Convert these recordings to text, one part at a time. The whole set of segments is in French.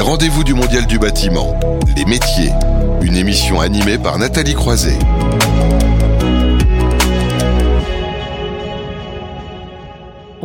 Rendez-vous du Mondial du bâtiment, les métiers, une émission animée par Nathalie Croiset.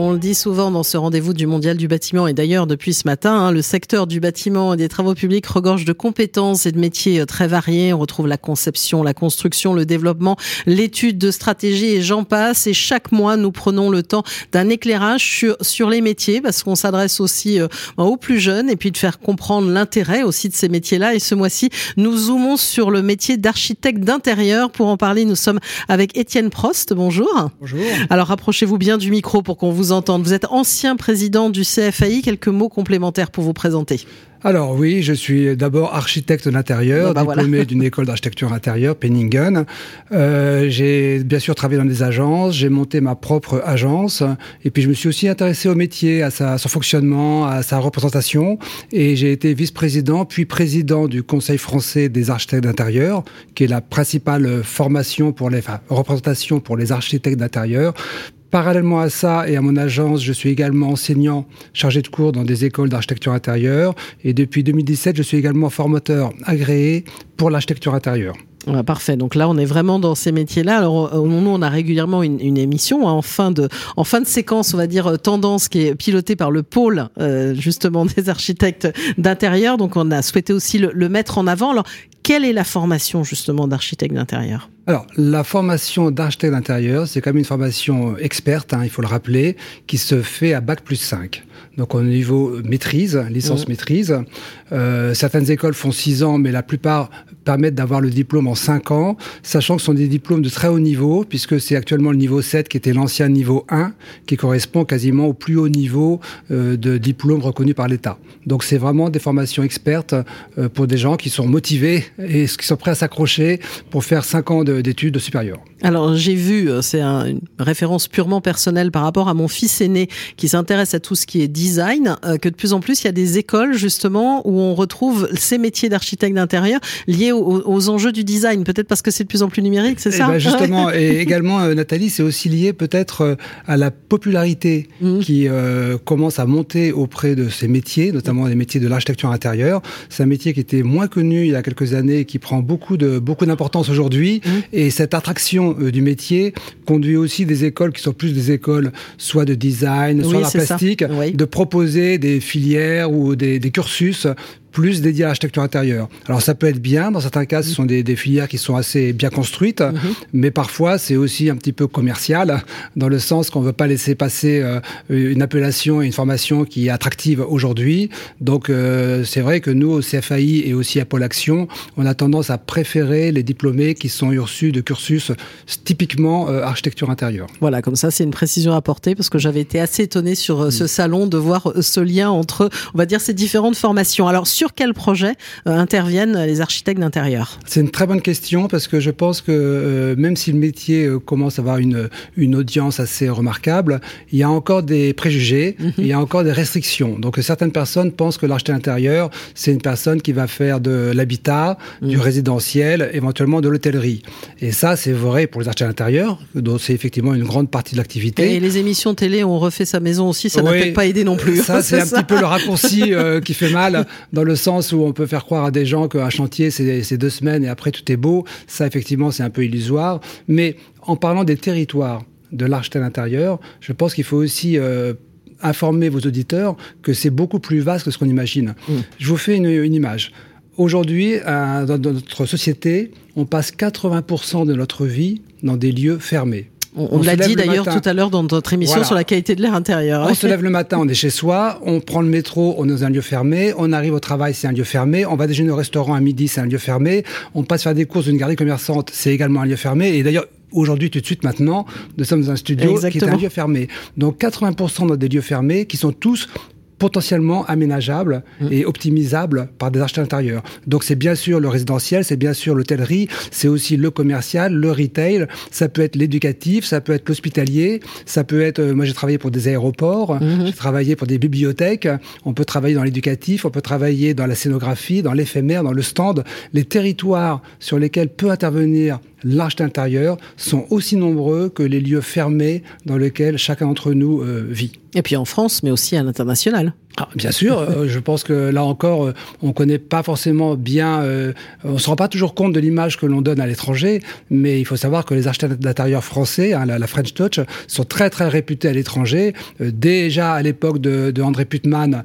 On le dit souvent dans ce rendez-vous du Mondial du bâtiment et d'ailleurs depuis ce matin, hein, le secteur du bâtiment et des travaux publics regorge de compétences et de métiers euh, très variés. On retrouve la conception, la construction, le développement, l'étude de stratégie et j'en passe. Et chaque mois, nous prenons le temps d'un éclairage sur, sur les métiers parce qu'on s'adresse aussi euh, aux plus jeunes et puis de faire comprendre l'intérêt aussi de ces métiers-là. Et ce mois-ci, nous zoomons sur le métier d'architecte d'intérieur. Pour en parler, nous sommes avec Étienne Prost. Bonjour. Bonjour. Alors rapprochez-vous bien du micro pour qu'on vous vous entendre. Vous êtes ancien président du CFAI. Quelques mots complémentaires pour vous présenter. Alors oui, je suis d'abord architecte d'intérieur, bah, diplômé voilà. d'une école d'architecture intérieure, Penningen. Euh, j'ai bien sûr travaillé dans des agences, j'ai monté ma propre agence, et puis je me suis aussi intéressé au métier, à, sa, à son fonctionnement, à sa représentation, et j'ai été vice-président puis président du Conseil français des architectes d'intérieur, qui est la principale formation pour les, enfin, représentation pour les architectes d'intérieur. Parallèlement à ça et à mon agence, je suis également enseignant chargé de cours dans des écoles d'architecture intérieure. Et depuis 2017, je suis également formateur agréé pour l'architecture intérieure. Ouais, parfait. Donc là, on est vraiment dans ces métiers-là. Alors, euh, nous, on a régulièrement une, une émission hein, en fin de en fin de séquence, on va dire euh, tendance, qui est pilotée par le pôle euh, justement des architectes d'intérieur. Donc, on a souhaité aussi le, le mettre en avant. Alors, quelle est la formation justement d'architecte d'intérieur? Alors, la formation d'architecte d'intérieur, c'est quand même une formation experte, hein, il faut le rappeler, qui se fait à Bac plus 5. Donc au niveau maîtrise, licence Mhm. maîtrise. Euh, certaines écoles font 6 ans, mais la plupart permettent d'avoir le diplôme en 5 ans, sachant que ce sont des diplômes de très haut niveau, puisque c'est actuellement le niveau 7 qui était l'ancien niveau 1, qui correspond quasiment au plus haut niveau euh, de diplôme reconnu par l'État. Donc c'est vraiment des formations expertes euh, pour des gens qui sont motivés et qui sont prêts à s'accrocher pour faire 5 ans de- d'études supérieures. Alors j'ai vu, euh, c'est un- une référence purement personnelle par rapport à mon fils aîné qui s'intéresse à tout ce qui est design, euh, que de plus en plus il y a des écoles justement où on retrouve ces métiers d'architecte d'intérieur liés aux, aux enjeux du design. Peut-être parce que c'est de plus en plus numérique, c'est Eh ça ben, justement, et également, euh, Nathalie, c'est aussi lié peut-être euh, à la popularité Mhm. qui commence à monter auprès de ces métiers, notamment les métiers de l'architecture intérieure. C'est un métier qui était moins connu il y a quelques années, qui prend beaucoup de beaucoup d'importance aujourd'hui. Mhm. Et cette attraction euh, du métier conduit aussi des écoles qui sont plus des écoles soit de design, Oui, soit d'art plastique, Oui. de proposer des filières ou des, des cursus plus dédiés à l'architecture intérieure. Alors ça peut être bien, dans certains cas ce sont des, des filières qui sont assez bien construites, Mhm. mais parfois c'est aussi un petit peu commercial, dans le sens qu'on ne veut pas laisser passer euh, une appellation et une formation qui est attractive aujourd'hui. Donc euh, c'est vrai que nous, au CFAI et aussi à Pôle Action, on a tendance à préférer les diplômés qui sont reçus de cursus typiquement euh, architecture intérieure. Voilà, comme ça, c'est une précision à apporter parce que j'avais été assez étonnée sur ce salon de voir ce lien entre, on va dire, ces différentes formations. Alors, sur quel projet euh, interviennent les architectes d'intérieur? C'est une très bonne question parce que je pense que euh, même si le métier euh, commence à avoir une, une audience assez remarquable, il y a encore des préjugés, il y a encore des restrictions. Donc certaines personnes pensent que l'architecte intérieur, c'est une personne qui va faire de l'habitat, du résidentiel, éventuellement de l'hôtellerie. Et ça, c'est vrai pour les architectes intérieurs, dont c'est effectivement une grande partie de l'activité. Et les émissions télé, on refait sa maison aussi, ça n'a peut-être pas aidé non plus. Ça, c'est un petit peu le raccourci euh, qui fait mal, dans le sens où on peut faire croire à des gens qu'un chantier, c'est deux semaines et après tout est beau. Ça, effectivement, c'est un peu illusoire. Mais en parlant des territoires de l'architecte intérieur, je pense qu'il faut aussi euh, informer vos auditeurs que c'est beaucoup plus vaste que ce qu'on imagine. Mm. Je vous fais une, une image. Aujourd'hui, dans notre société, on passe 80% de notre vie dans des lieux fermés. On, On on se l'a dit le d'ailleurs tout à l'heure dans notre émission Voilà. sur la qualité de l'air intérieur. On se lève le matin, on est chez soi, on prend le métro, on est dans un lieu fermé, on arrive au travail, c'est un lieu fermé, on va déjeuner au restaurant à midi, c'est un lieu fermé, on passe faire des courses d'une galerie commerçante, c'est également un lieu fermé, et d'ailleurs, aujourd'hui, tout de suite maintenant, nous sommes dans un studio qui est un lieu fermé. Donc 80% dans des lieux fermés qui sont tous potentiellement aménageables Mmh. et optimisables par des architectes intérieurs. Donc c'est bien sûr le résidentiel, c'est bien sûr l'hôtellerie, c'est aussi le commercial, le retail, ça peut être l'éducatif, ça peut être l'hospitalier, ça peut être, euh, moi j'ai travaillé pour des aéroports, Mhm. j'ai travaillé pour des bibliothèques, on peut travailler dans l'éducatif, on peut travailler dans la scénographie, dans l'éphémère, dans le stand. Les territoires sur lesquels peut intervenir l'architecte intérieur sont aussi nombreux que les lieux fermés dans lesquels chacun d'entre nous euh, vit. Et puis en France, mais aussi à l'international. Ah, bien sûr, euh, je pense que là encore, euh, on connaît pas forcément bien, euh, on se rend pas toujours compte de l'image que l'on donne à l'étranger, mais il faut savoir que les architectes d'intérieur français, hein, la, French Touch, sont très très réputés à l'étranger. déjà à l'époque de, de, André Putman,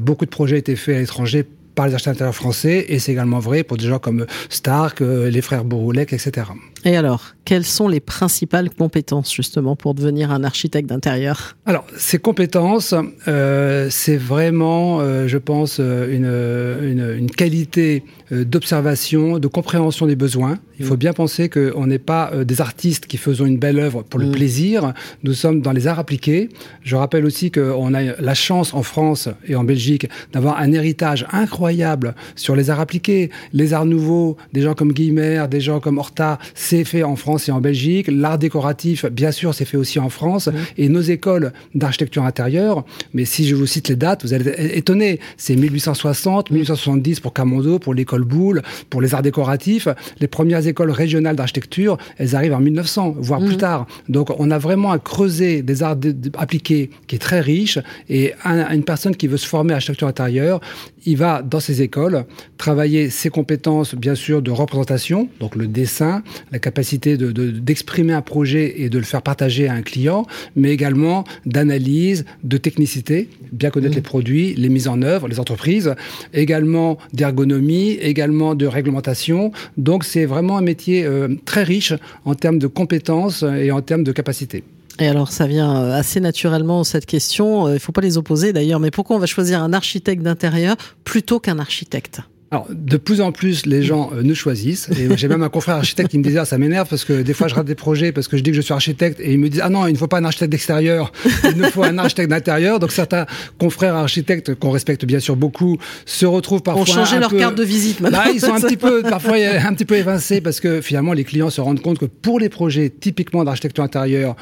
beaucoup de projets étaient faits à l'étranger par les d'intérieur français, et c'est également vrai pour des gens comme Stark, les frères Bouroulec, etc. Et alors, quelles sont les principales compétences justement pour devenir un architecte d'intérieur? Alors, ces compétences, euh, c'est vraiment, euh, je pense, euh, une, une, une qualité d'observation, de compréhension des besoins. Il faut mm. bien penser qu'on n'est pas des artistes qui faisons une belle œuvre pour le mm. plaisir. Nous sommes dans les arts appliqués. Je rappelle aussi qu'on a la chance en France et en Belgique d'avoir un héritage incroyable sur les arts appliqués. Les arts nouveaux, des gens comme Guillemert, des gens comme Horta, c'est fait en France et en Belgique. L'art décoratif, bien sûr, c'est fait aussi en France. Mm. Et nos écoles d'architecture intérieure, mais si je vous cite les dates, vous allez être étonnés. C'est 1860, 1870 pour Camondo, pour l'école Boule, pour les arts décoratifs. Les premières écoles régionales d'architecture, elles arrivent en 1900, voire plus mhm. tard. Donc on a vraiment à creuser des arts appliqués qui est très riche. Et une personne qui veut se former à architecture intérieure, il va dans ces écoles travailler ses compétences, bien sûr, de représentation, donc le dessin, la capacité d'exprimer un projet et de le faire partager à un client, mais également d'analyse, de technicité, bien connaître mhm. les produits, les mises en œuvre, les entreprises, également d'ergonomie, également de réglementation. Donc c'est vraiment un métier euh, très riche en termes de compétences et en termes de capacités. Et alors, ça vient euh, assez naturellement, cette question. Euh, il ne faut pas les opposer d'ailleurs, mais pourquoi on va choisir un architecte d'intérieur plutôt qu'un architecte? Alors, de plus en plus, les gens euh, nous choisissent. Et j'ai même un confrère architecte qui me disait, ah, ça m'énerve parce que des fois, je rate des projets parce que je dis que je suis architecte et ils me disent, ah non, il ne faut pas un architecte d'extérieur, il nous faut un architecte d'intérieur. Donc, certains confrères architectes qu'on respecte bien sûr beaucoup se retrouvent parfois. Ont changé leur carte de visite maintenant. Là, ils sont un petit peu, parfois, un petit peu évincés parce que finalement, les clients se rendent compte que pour les projets typiquement d'architecture intérieure,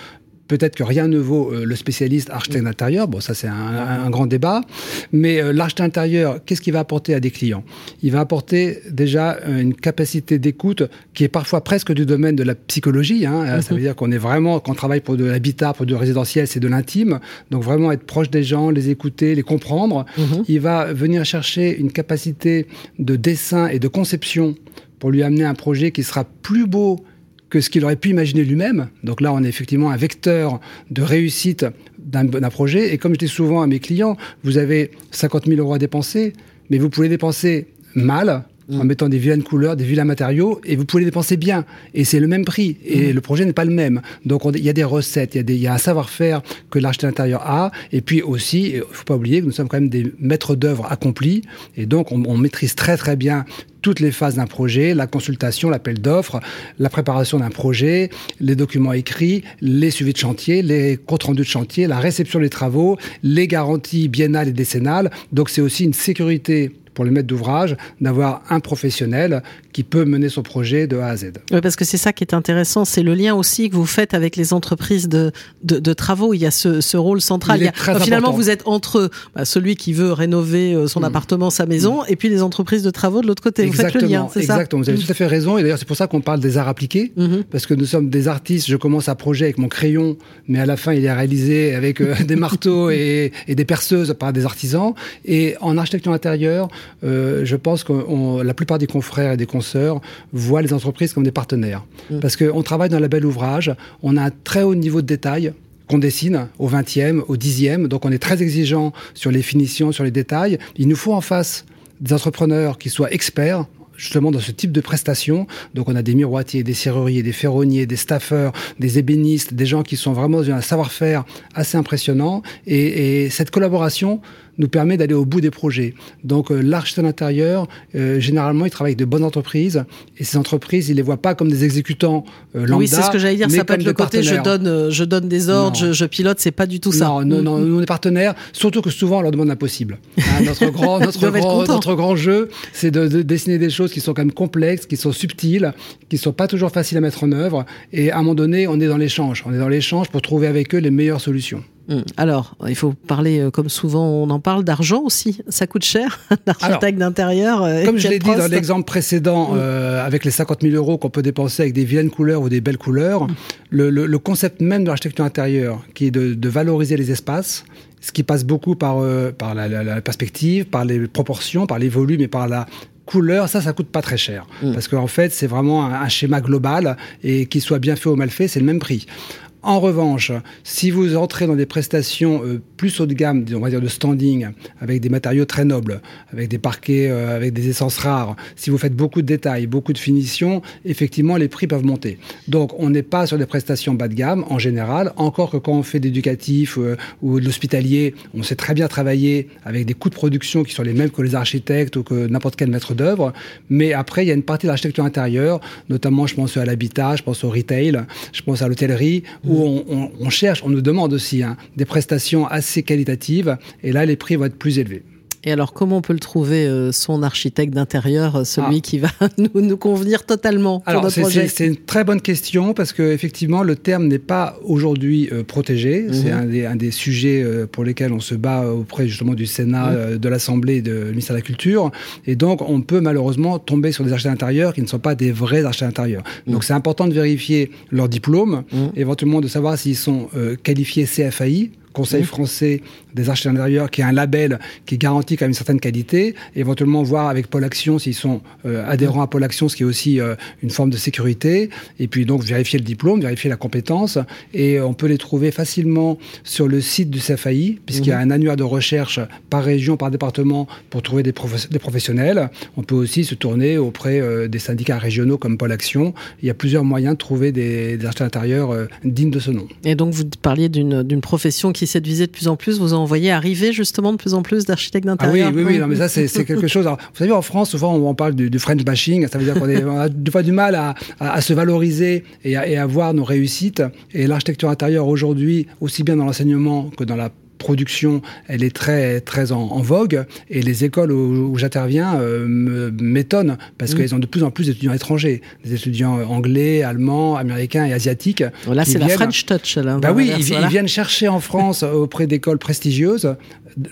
Peut-être que rien ne vaut euh, le spécialiste architecte d'intérieur. Bon, ça c'est un, grand débat. Mais euh, l'architecte intérieur, qu'est-ce qu'il va apporter à des clients? Il va apporter déjà euh, une capacité d'écoute qui est parfois presque du domaine de la psychologie. Hein. Ça veut mhm. dire qu'on est vraiment, quand on travaille pour de l'habitat, pour du résidentiel, c'est de l'intime. Donc vraiment être proche des gens, les écouter, les comprendre. Mhm. Il va venir chercher une capacité de dessin et de conception pour lui amener un projet qui sera plus beau que ce qu'il aurait pu imaginer lui-même. Donc là, on est effectivement un vecteur de réussite d'un projet. Et comme je dis souvent à mes clients, vous avez 50 000 euros à dépenser, mais vous pouvez dépenser mal en mm. mettant des vilaines couleurs, des vilains matériaux, et vous pouvez les dépenser bien. Et c'est le même prix. Et mm. le projet n'est pas le même. Donc il y a des recettes, il y a, y a un savoir-faire que l'architecte intérieur a. Et puis aussi, il faut pas oublier que nous sommes quand même des maîtres d'œuvre accomplis. Et donc on, on maîtrise très très bien toutes les phases d'un projet, la consultation, l'appel d'offres, la préparation d'un projet, les documents écrits, les suivis de chantier, les comptes rendus de chantier, la réception des travaux, les garanties biennales et décennales. Donc c'est aussi une sécurité pour le maître d'ouvrage d'avoir un professionnel qui peut mener son projet de A à Z. Oui, parce que c'est ça qui est intéressant, c'est le lien aussi que vous faites avec les entreprises de, de, travaux. Il y a ce, rôle central. Il finalement, vous êtes entre bah, celui qui veut rénover euh, son mm. appartement, sa maison, mm. et puis les entreprises de travaux de l'autre côté. Vous faites le lien, c'est ça Exactement, vous avez mm. tout à fait raison. Et d'ailleurs, c'est pour ça qu'on parle des arts appliqués, mm-hmm. parce que nous sommes des artistes. Je commence un projet avec mon crayon, mais à la fin, il est réalisé avec euh, des marteaux et, et, des perceuses par des artisans. Et en architecture intérieure, euh, je pense que la plupart des confrères et des voient les entreprises comme des partenaires. Mm. Parce qu'on travaille dans la belle ouvrage, on a un très haut niveau de détail qu'on dessine au 20e, au 10e, donc on est très exigeant sur les finitions, sur les détails. Il nous faut en face des entrepreneurs qui soient experts justement dans ce type de prestations. Donc on a des miroitiers, des serruriers, des ferronniers, des staffeurs, des ébénistes, des gens qui sont vraiment dans un savoir-faire assez impressionnant. Et, et cette collaboration nous permet d'aller au bout des projets. Donc euh, l'architecte intérieur, euh, généralement, il travaille avec de bonnes entreprises et ces entreprises, il les voit pas comme des exécutants euh, lambda. Oui, c'est ce que j'allais dire. Ça peut être le côté je donne, je donne des ordres, je, je, pilote, c'est pas du tout ça. Non, non, non, nous on est partenaires. Surtout que souvent on leur demande l'impossible. Hein, Hein. Notre, grand, notre, grand, notre grand jeu, c'est de, de, dessiner des choses qui sont quand même complexes, qui sont subtiles, qui sont pas toujours faciles à mettre en œuvre. Et à un moment donné, on est dans l'échange. On est dans l'échange pour trouver avec eux les meilleures solutions. Hum. Alors, il faut parler, euh, comme souvent on en parle, d'argent aussi. Ça coûte cher, l'architecte d'intérieur. Euh, comme je l'ai dit dans l'exemple précédent, hum. euh, avec les 50 000 euros qu'on peut dépenser avec des vilaines couleurs ou des belles couleurs, hum. le, le, le, concept même de l'architecture intérieure, qui est de, de, valoriser les espaces, ce qui passe beaucoup par, euh, par la, la, la, perspective, par les proportions, par les volumes et par la couleur, ça, ça coûte pas très cher. Parce qu'en fait, c'est vraiment un, un, schéma global et qu'il soit bien fait ou mal fait, c'est le même prix. En revanche, si vous entrez dans des prestations euh, plus haut de gamme, on va dire de standing, avec des matériaux très nobles, avec des parquets, euh, avec des essences rares, si vous faites beaucoup de détails, beaucoup de finitions, effectivement, les prix peuvent monter. Donc, on n'est pas sur des prestations bas de gamme en général, encore que quand on fait d'éducatif euh, ou de l'hospitalier, on sait très bien travailler avec des coûts de production qui sont les mêmes que les architectes ou que n'importe quel maître d'œuvre. Mais après, il y a une partie de l'architecture intérieure, notamment, je pense à l'habitat, je pense au retail, je pense à l'hôtellerie, où on, on, cherche, on nous demande aussi hein, des prestations assez qualitatives, et là, les prix vont être plus élevés. Et alors, comment on peut le trouver, euh, son architecte d'intérieur, euh, celui ah. qui va nous, nous, convenir totalement pour alors, C'est une très bonne question parce que effectivement, le terme n'est pas aujourd'hui euh, protégé. -hmm. C'est un des, un des sujets euh, pour lesquels on se bat auprès justement du Sénat, -hmm. de l'Assemblée et du ministère de la Culture. Et donc, on peut malheureusement tomber sur des architectes d'intérieur qui ne sont pas des vrais architectes d'intérieur. -hmm. Donc, c'est important de vérifier leur diplôme, éventuellement de savoir s'ils sont qualifiés CFAI, Conseil mmh. français des architectes d'intérieur, qui est un label qui garantit quand même une certaine qualité, éventuellement voir avec Pôle Action s'ils sont euh, adhérents à Pôle Action, ce qui est aussi euh, une forme de sécurité, et puis donc vérifier le diplôme, vérifier la compétence, et on peut les trouver facilement sur le site du CFAI, puisqu'il mmh. y a un annuaire de recherche par région, par département, pour trouver des, prof des professionnels. On peut aussi se tourner auprès euh, des syndicats régionaux comme Pôle Action. Il y a plusieurs moyens de trouver des, des architectes d'intérieur euh, dignes de ce nom. Et donc vous parliez d'une profession qui séduisait de plus en plus, vous en voyez arriver justement de plus en plus d'architectes d'intérieur. Ah oui, oui, oui, non, mais ça c'est quelque chose. Alors, vous savez, en France, souvent on parle du, du French bashing, ça veut dire qu'on a des fois du mal à, à, à se valoriser et à, et à voir nos réussites. Et l'architecture intérieure aujourd'hui, aussi bien dans l'enseignement que dans la production, elle est très très en, en vogue et les écoles où, où j'interviens euh, m'étonnent parce mmh. qu'elles ont de plus en plus d'étudiants étrangers, des étudiants anglais, allemands, américains et asiatiques. Là, c'est la French touch. Là, bah oui, ils, voilà. ils, viennent chercher en France auprès d'écoles prestigieuses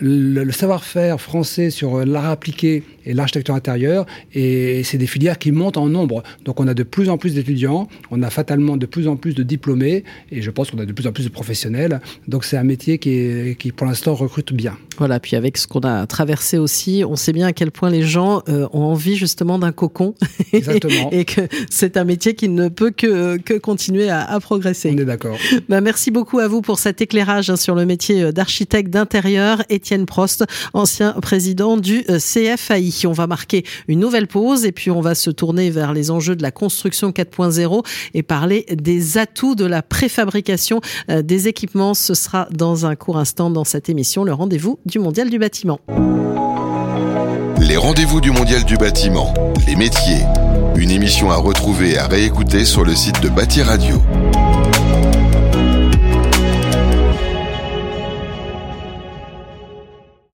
le, le savoir-faire français sur l'art appliqué et l'architecture intérieure et c'est des filières qui montent en nombre. Donc on a de plus en plus d'étudiants, on a fatalement de plus en plus de diplômés et je pense qu'on a de plus en plus de professionnels. Donc c'est un métier qui, est, qui pour l'instant recrute bien. Voilà, puis avec ce qu'on a traversé aussi, on sait bien à quel point les gens euh, ont envie justement d'un cocon Exactement. et que c'est un métier qui ne peut que, que continuer à, à progresser. On est d'accord. Bah, merci beaucoup à vous pour cet éclairage hein, sur le métier d'architecte d'intérieur. Étienne Prost, ancien président du euh, CFAI. On va marquer une nouvelle pause et puis on va se tourner vers les enjeux de la construction 4.0 et parler des atouts de la préfabrication euh, des équipements. Ce sera dans un court instant dans cette émission, le rendez-vous du Mondial du bâtiment. Les rendez-vous du Mondial du bâtiment, les métiers, une émission à retrouver et à réécouter sur le site de Bâti Radio.